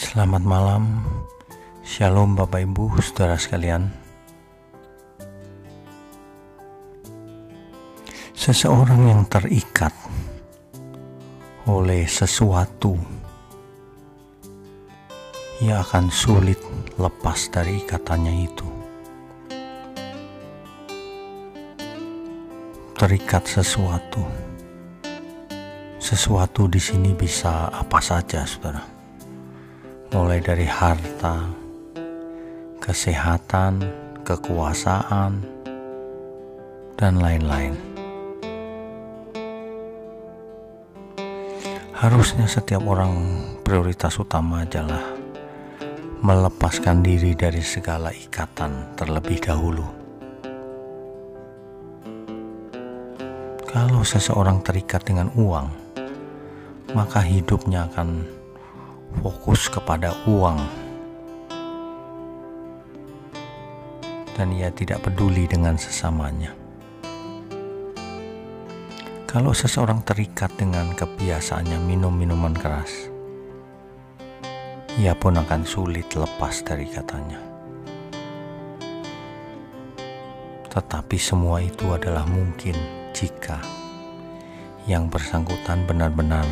Selamat malam, Shalom Bapak Ibu, saudara sekalian. Seseorang yang terikat oleh sesuatu, ia akan sulit lepas dari ikatannya itu. Terikat sesuatu, sesuatu di sini bisa apa saja, saudara mulai dari harta, kesehatan, kekuasaan, dan lain-lain. Harusnya setiap orang prioritas utama adalah melepaskan diri dari segala ikatan terlebih dahulu. Kalau seseorang terikat dengan uang, maka hidupnya akan fokus kepada uang, dan ia tidak peduli dengan sesamanya. Kalau seseorang terikat dengan kebiasaannya minum minuman keras, ia pun akan sulit lepas dari katanya. Tetapi semua itu adalah mungkin jika yang bersangkutan benar-benar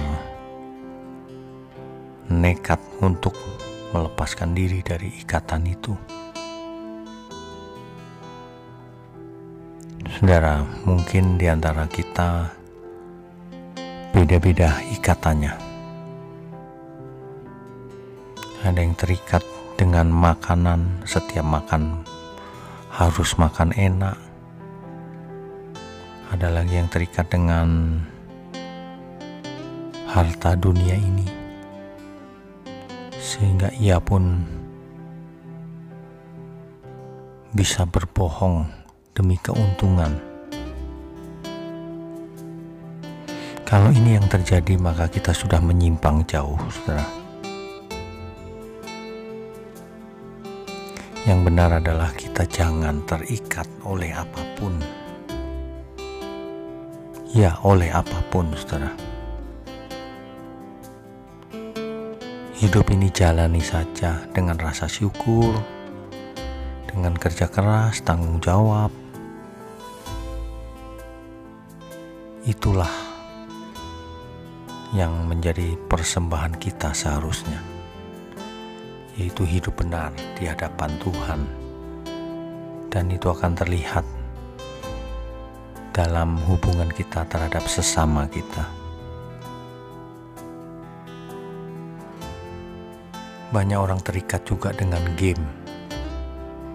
nekat untuk melepaskan diri dari ikatan itu. Saudara, mungkin di antara kita beda-beda ikatannya. Ada yang terikat dengan makanan, setiap makan harus makan enak. Ada lagi yang terikat dengan harta dunia ini sehingga ia pun bisa berbohong demi keuntungan. Kalau ini yang terjadi, maka kita sudah menyimpang jauh, saudara. Yang benar adalah kita jangan terikat oleh apa pun. Ya, oleh apa pun, saudara. Hidup ini jalani saja dengan rasa syukur, dengan kerja keras, tanggung jawab. Itulah yang menjadi persembahan kita seharusnya, yaitu hidup benar di hadapan Tuhan, dan itu akan terlihat dalam hubungan kita terhadap sesama kita. Banyak orang terikat juga dengan game.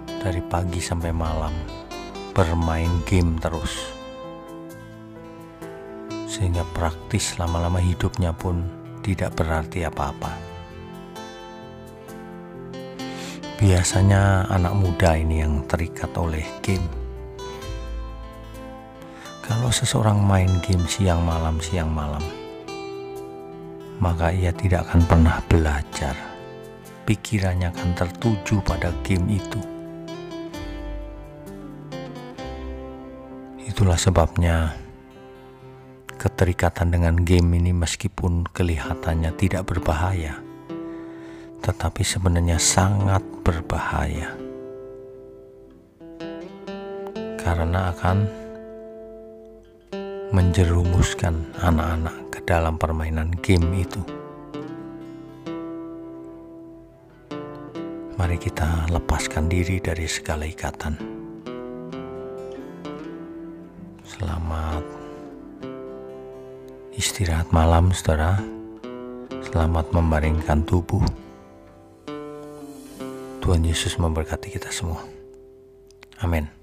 Dari pagi sampai malam bermain game terus. Sehingga praktis lama-lama hidupnya pun tidak berarti apa-apa. Biasanya anak muda ini yang terikat oleh game. Kalau seseorang main game siang malam siang malam, maka ia tidak akan pernah belajar pikirannya akan tertuju pada game itu. Itulah sebabnya keterikatan dengan game ini meskipun kelihatannya tidak berbahaya, tetapi sebenarnya sangat berbahaya. Karena akan menjerumuskan anak-anak ke dalam permainan game itu. Mari kita lepaskan diri dari segala ikatan. Selamat istirahat malam, saudara. Selamat membaringkan tubuh. Tuhan Yesus memberkati kita semua. Amin.